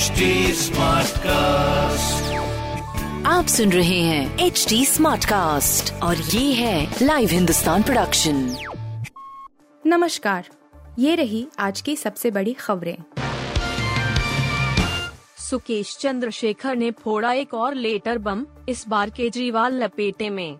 HD cast आप सुन रहे हैं एच डी स्मार्ट कास्ट और ये है लाइव हिंदुस्तान प्रोडक्शन नमस्कार ये रही आज की सबसे बड़ी खबरें। सुकेश चंद्रशेखर ने फोड़ा एक और लेटर बम इस बार केजरीवाल लपेटे में।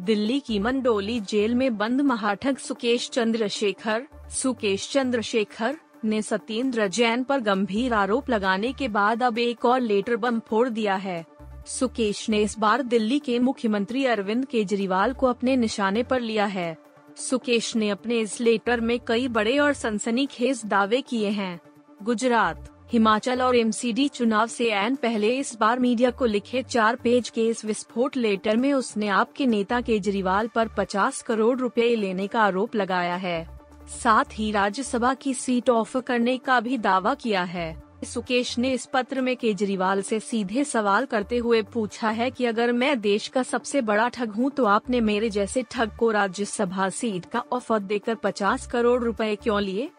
दिल्ली की मंडोली जेल में बंद महाठग सुकेश चंद्रशेखर सुकेश चंद्रशेखर ने सत्येंद्र जैन पर गंभीर आरोप लगाने के बाद अब एक और लेटर बम फोड़ दिया है। सुकेश ने इस बार दिल्ली के मुख्यमंत्री अरविंद केजरीवाल को अपने निशाने पर लिया है। सुकेश ने अपने इस लेटर में कई बड़े और सनसनीखेज दावे किए हैं। गुजरात, हिमाचल और एमसीडी चुनाव से ऐन पहले इस बार मीडिया को लिखे चार पेज के इस विस्फोट लेटर में उसने आपके नेता केजरीवाल पर 50 करोड़ रुपए लेने का आरोप लगाया है। साथ ही राज्यसभा की सीट ऑफ़र करने का भी दावा किया है। सुकेश ने इस पत्र में केजरीवाल से सीधे सवाल करते हुए पूछा है कि अगर मैं देश का सबसे बड़ा ठग हूँ तो आपने मेरे जैसे ठग को राज्यसभा सीट का ऑफ़र देकर 50 करोड़ रुपए क्यों लिए?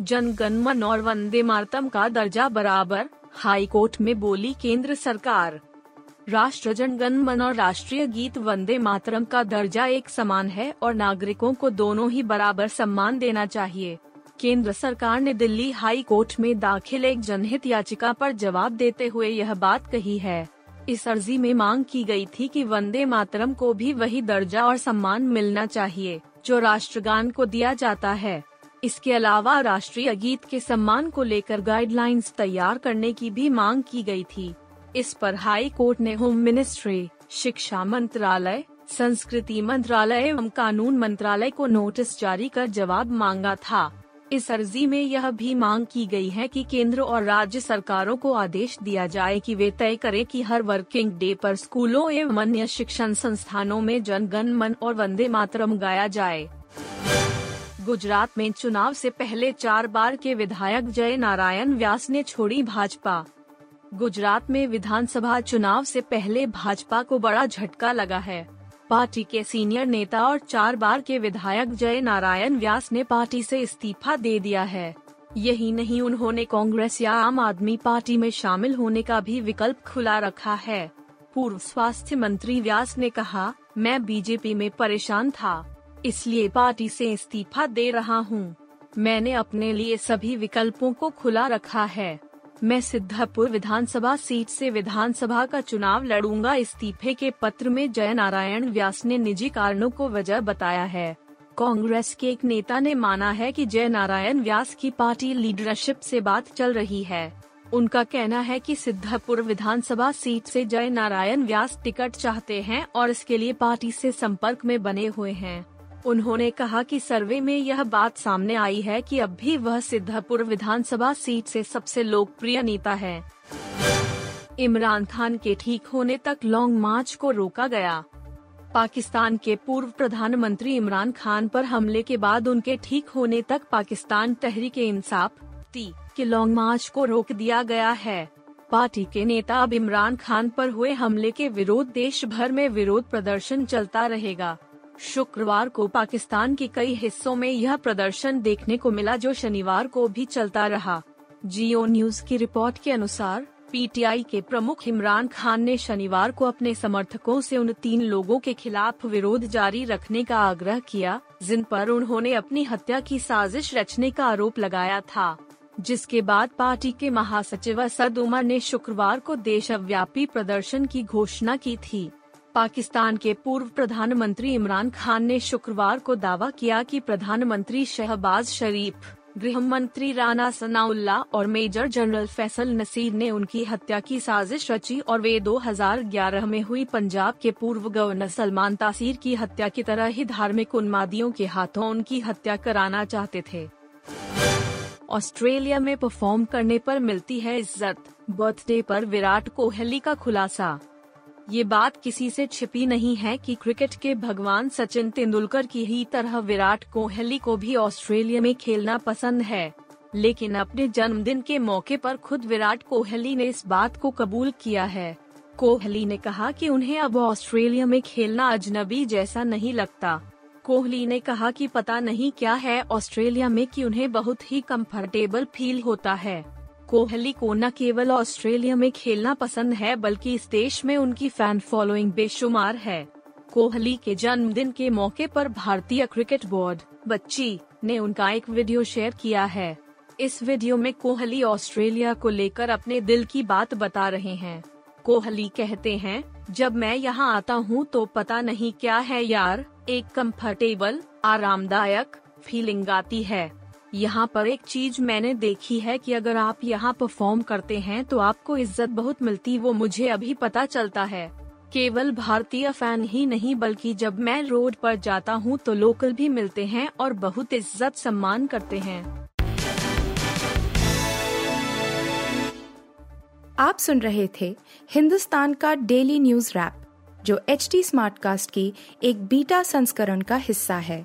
जनगणमन और वंदे मातरम का दर्जा बराबर हाई कोर्ट में बोली केंद्र सरकार। राष्ट्र जनगणमन और राष्ट्रीय गीत वंदे मातरम का दर्जा एक समान है और नागरिकों को दोनों ही बराबर सम्मान देना चाहिए। केंद्र सरकार ने दिल्ली हाई कोर्ट में दाखिल एक जनहित याचिका पर जवाब देते हुए यह बात कही है। इस अर्जी में मांग की गई थी कि वंदे मातरम को भी वही दर्जा और सम्मान मिलना चाहिए, जो राष्ट्रगान को दिया जाता है। इसके अलावा राष्ट्रीय गीत के सम्मान को लेकर गाइडलाइंस तैयार करने की भी मांग की गई थी। इस पर हाई कोर्ट ने होम मिनिस्ट्री, शिक्षा मंत्रालय, संस्कृति मंत्रालय एवं कानून मंत्रालय को नोटिस जारी कर जवाब मांगा था। इस अर्जी में यह भी मांग की गई है कि केंद्र और राज्य सरकारों को आदेश दिया जाए कि वे तय करें कि हर वर्किंग डे पर स्कूलों एवं अन्य शिक्षण संस्थानों में जनगण मन और वंदे मातरम गाया जाए। गुजरात में चुनाव से पहले चार बार के विधायक जय नारायण व्यास ने छोड़ी भाजपा। गुजरात में विधानसभा चुनाव से पहले भाजपा को बड़ा झटका लगा है। पार्टी के सीनियर नेता और चार बार के विधायक जय नारायण व्यास ने पार्टी से इस्तीफा दे दिया है। यही नहीं, उन्होंने कांग्रेस या आम आदमी पार्टी में शामिल होने का भी विकल्प खुला रखा है। पूर्व स्वास्थ्य मंत्री व्यास ने कहा, मैं बीजेपी में परेशान था, इसलिए पार्टी से इस्तीफा दे रहा हूँ। मैंने अपने लिए सभी विकल्पों को खुला रखा है। मैं सिद्धापुर विधानसभा सीट से विधानसभा का चुनाव लड़ूँगा। इस्तीफे के पत्र में जय नारायण व्यास ने निजी कारणों को वजह बताया है। कांग्रेस के एक नेता ने माना है कि जय नारायण व्यास की पार्टी लीडरशिप से बात चल रही है। उनका कहना है कि सिद्धापुर विधानसभा सीट से जय नारायण व्यास टिकट चाहते हैं और इसके लिए पार्टी से संपर्क में बने हुए हैं। उन्होंने कहा कि सर्वे में यह बात सामने आई है कि अब भी वह सिद्धापुर विधानसभा सीट से सबसे लोकप्रिय नेता है। इमरान खान के ठीक होने तक लॉन्ग मार्च को रोका गया। पाकिस्तान के पूर्व प्रधानमंत्री इमरान खान पर हमले के बाद उनके ठीक होने तक पाकिस्तान तहरीक इंसाफ टी के लॉन्ग मार्च को रोक दिया गया है। पार्टी के नेता अब इमरान खान पर हुए हमले के विरोध देश भर में विरोध प्रदर्शन चलता रहेगा। शुक्रवार को पाकिस्तान के कई हिस्सों में यह प्रदर्शन देखने को मिला जो शनिवार को भी चलता रहा। जियो न्यूज़ की रिपोर्ट के अनुसार, पीटीआई के प्रमुख इमरान खान ने शनिवार को अपने समर्थकों से उन तीन लोगों के खिलाफ विरोध जारी रखने का आग्रह किया, जिन पर उन्होंने अपनी हत्या की साजिश रचने का आरोप लगाया था। जिसके बाद पार्टी के महासचिव असद उमर ने शुक्रवार को देशव्यापी प्रदर्शन की घोषणा की थी। पाकिस्तान के पूर्व प्रधानमंत्री इमरान खान ने शुक्रवार को दावा किया कि प्रधानमंत्री शहबाज शरीफ गृह मंत्री राना सनाउल्ला और मेजर जनरल फैसल नसीर ने उनकी हत्या की साजिश रची और वे 2011 में हुई पंजाब के पूर्व गवर्नर सलमान तासीर की हत्या की तरह ही धार्मिक उन्मादियों के हाथों उनकी हत्या कराना चाहते थे। ऑस्ट्रेलिया में परफॉर्म करने पर मिलती है इज़्ज़त। बर्थडे पर विराट कोहली का खुलासा ये बात किसी से छिपी नहीं है कि क्रिकेट के भगवान सचिन तेंदुलकर की ही तरह विराट कोहली को भी ऑस्ट्रेलिया में खेलना पसंद है। लेकिन अपने जन्मदिन के मौके पर खुद विराट कोहली ने इस बात को कबूल किया है। कोहली ने कहा कि उन्हें अब ऑस्ट्रेलिया में खेलना अजनबी जैसा नहीं लगता। कोहली ने कहा कि पता नहीं क्या है ऑस्ट्रेलिया में कि उन्हें बहुत ही कंफर्टेबल फील होता है। कोहली को न केवल ऑस्ट्रेलिया में खेलना पसंद है, बल्कि इस देश में उनकी फ़ैन फॉलोइंग बेशुमार है। कोहली के जन्मदिन के मौके पर भारतीय क्रिकेट बोर्ड बच्ची, ने उनका एक वीडियो शेयर किया है। इस वीडियो में कोहली ऑस्ट्रेलिया को लेकर अपने दिल की बात बता रहे हैं। कोहली कहते हैं, जब मैं यहाँ आता हूँ तो पता नहीं क्या है यार, एक कंफर्टेबल आरामदायक फीलिंग आती है। यहाँ पर एक चीज़ मैंने देखी है कि अगर आप यहाँ परफॉर्म करते हैं तो आपको इज़्ज़त बहुत मिलती, वो मुझे अभी पता चलता है। केवल भारतीय फ़ैन ही नहीं, बल्कि जब मैं रोड पर जाता हूँ तो लोकल भी मिलते हैं और बहुत इज़्ज़त सम्मान करते हैं। आप सुन रहे थे हिंदुस्तान का डेली न्यूज़ रैप जो एच टी स्मार्टकास्ट की एक बीटा संस्करण का हिस्सा है।